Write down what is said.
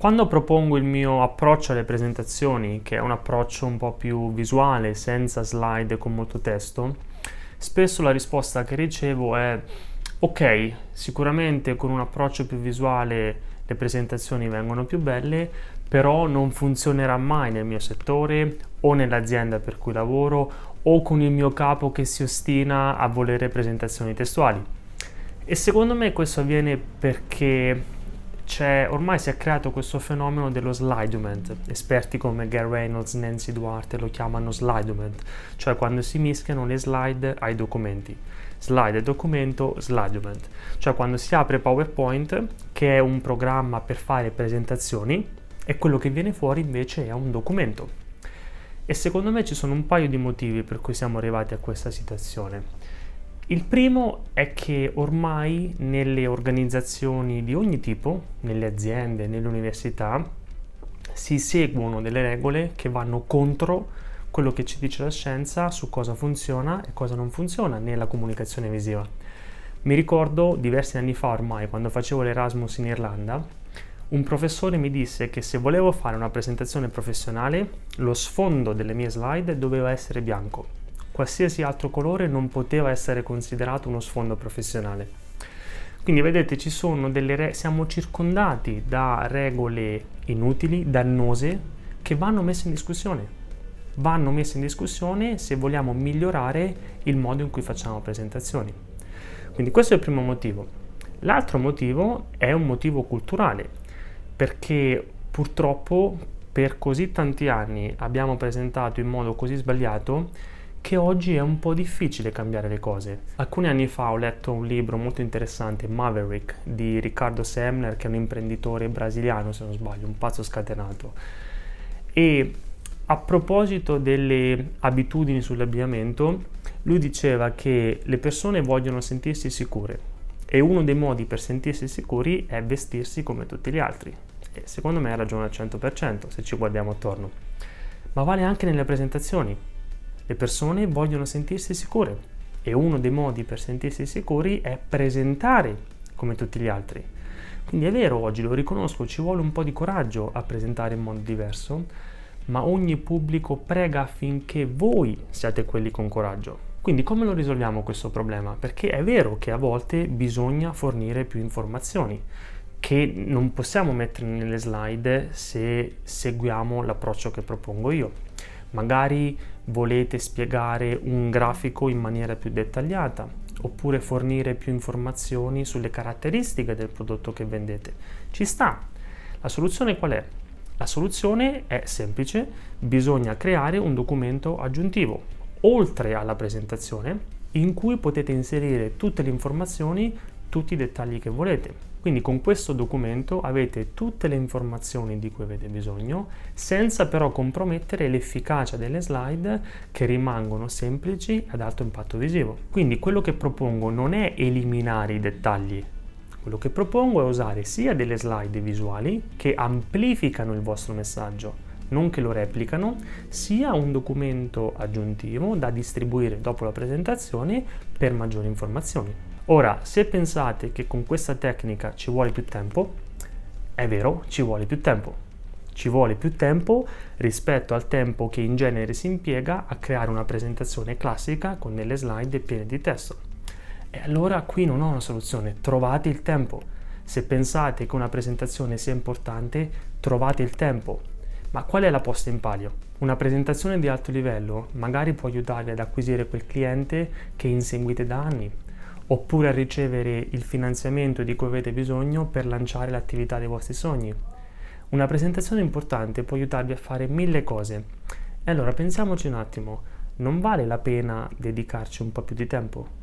Quando propongo il mio approccio alle presentazioni, che è un approccio un po' più visuale, senza slide e con molto testo, spesso la risposta che ricevo è ok, sicuramente con un approccio più visuale le presentazioni vengono più belle, però non funzionerà mai nel mio settore o nell'azienda per cui lavoro o con il mio capo che si ostina a volere presentazioni testuali. E secondo me questo avviene perché c'è, ormai si è creato questo fenomeno dello slidement. Esperti come Gary Reynolds, Nancy Duarte lo chiamano slidement, cioè quando si mischiano le slide ai documenti. Slide e documento, slidement, cioè quando si apre PowerPoint, che è un programma per fare presentazioni, e quello che viene fuori invece è un documento. E secondo me ci sono un paio di motivi per cui siamo arrivati a questa situazione. Il primo è che ormai nelle organizzazioni di ogni tipo, nelle aziende, nelle università, si seguono delle regole che vanno contro quello che ci dice la scienza su cosa funziona e cosa non funziona nella comunicazione visiva. Mi ricordo diversi anni fa ormai, quando facevo l'Erasmus in Irlanda, un professore mi disse che se volevo fare una presentazione professionale, lo sfondo delle mie slide doveva essere bianco qualsiasi altro colore non poteva essere considerato uno sfondo professionale. Quindi vedete, ci sono delle re- siamo circondati da regole inutili, dannose, che vanno messe in discussione. Vanno messe in discussione se vogliamo migliorare il modo in cui facciamo presentazioni. Quindi questo è il primo motivo. L'altro motivo è un motivo culturale, perché purtroppo per così tanti anni abbiamo presentato in modo così sbagliato che oggi è un po' difficile cambiare le cose. Alcuni anni fa ho letto un libro molto interessante, Maverick, di Riccardo Semler, che è un imprenditore brasiliano, se non sbaglio, un pazzo scatenato. E a proposito delle abitudini sull'abbigliamento, lui diceva che le persone vogliono sentirsi sicure e uno dei modi per sentirsi sicuri è vestirsi come tutti gli altri. E secondo me ha ragione al 100% se ci guardiamo attorno. Ma vale anche nelle presentazioni le persone vogliono sentirsi sicure e uno dei modi per sentirsi sicuri è presentare come tutti gli altri. Quindi è vero, oggi lo riconosco, ci vuole un po' di coraggio a presentare in modo diverso, ma ogni pubblico prega affinché voi siate quelli con coraggio. Quindi come lo risolviamo questo problema? Perché è vero che a volte bisogna fornire più informazioni che non possiamo mettere nelle slide se seguiamo l'approccio che propongo io. Magari volete spiegare un grafico in maniera più dettagliata oppure fornire più informazioni sulle caratteristiche del prodotto che vendete. Ci sta. La soluzione qual è? La soluzione è semplice, bisogna creare un documento aggiuntivo, oltre alla presentazione, in cui potete inserire tutte le informazioni, tutti i dettagli che volete. Quindi con questo documento avete tutte le informazioni di cui avete bisogno, senza però compromettere l'efficacia delle slide che rimangono semplici ad alto impatto visivo. Quindi quello che propongo non è eliminare i dettagli, quello che propongo è usare sia delle slide visuali che amplificano il vostro messaggio, non che lo replicano, sia un documento aggiuntivo da distribuire dopo la presentazione per maggiori informazioni. Ora, se pensate che con questa tecnica ci vuole più tempo, è vero, ci vuole più tempo. Ci vuole più tempo rispetto al tempo che in genere si impiega a creare una presentazione classica con delle slide piene di testo. E allora qui non ho una soluzione, trovate il tempo. Se pensate che una presentazione sia importante, trovate il tempo. Ma qual è la posta in palio? Una presentazione di alto livello magari può aiutarvi ad acquisire quel cliente che inseguite da anni, oppure a ricevere il finanziamento di cui avete bisogno per lanciare l'attività dei vostri sogni. Una presentazione importante può aiutarvi a fare mille cose. E allora pensiamoci un attimo, non vale la pena dedicarci un po' più di tempo?